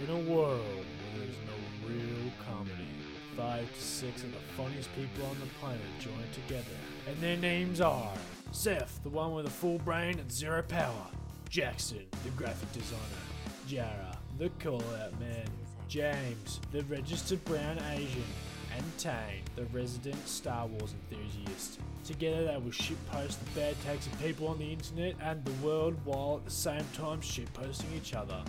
In a world where there's no real comedy, five to six of the funniest people on the planet join together, and their names are Seth, the one with a full brain and zero power, Jackson, the graphic designer, Jara, the call out man, James, the registered brown Asian, and Tane, the resident Star Wars enthusiast. Together they will shitpost the bad takes of people on the internet and the world while at the same time shitposting each other.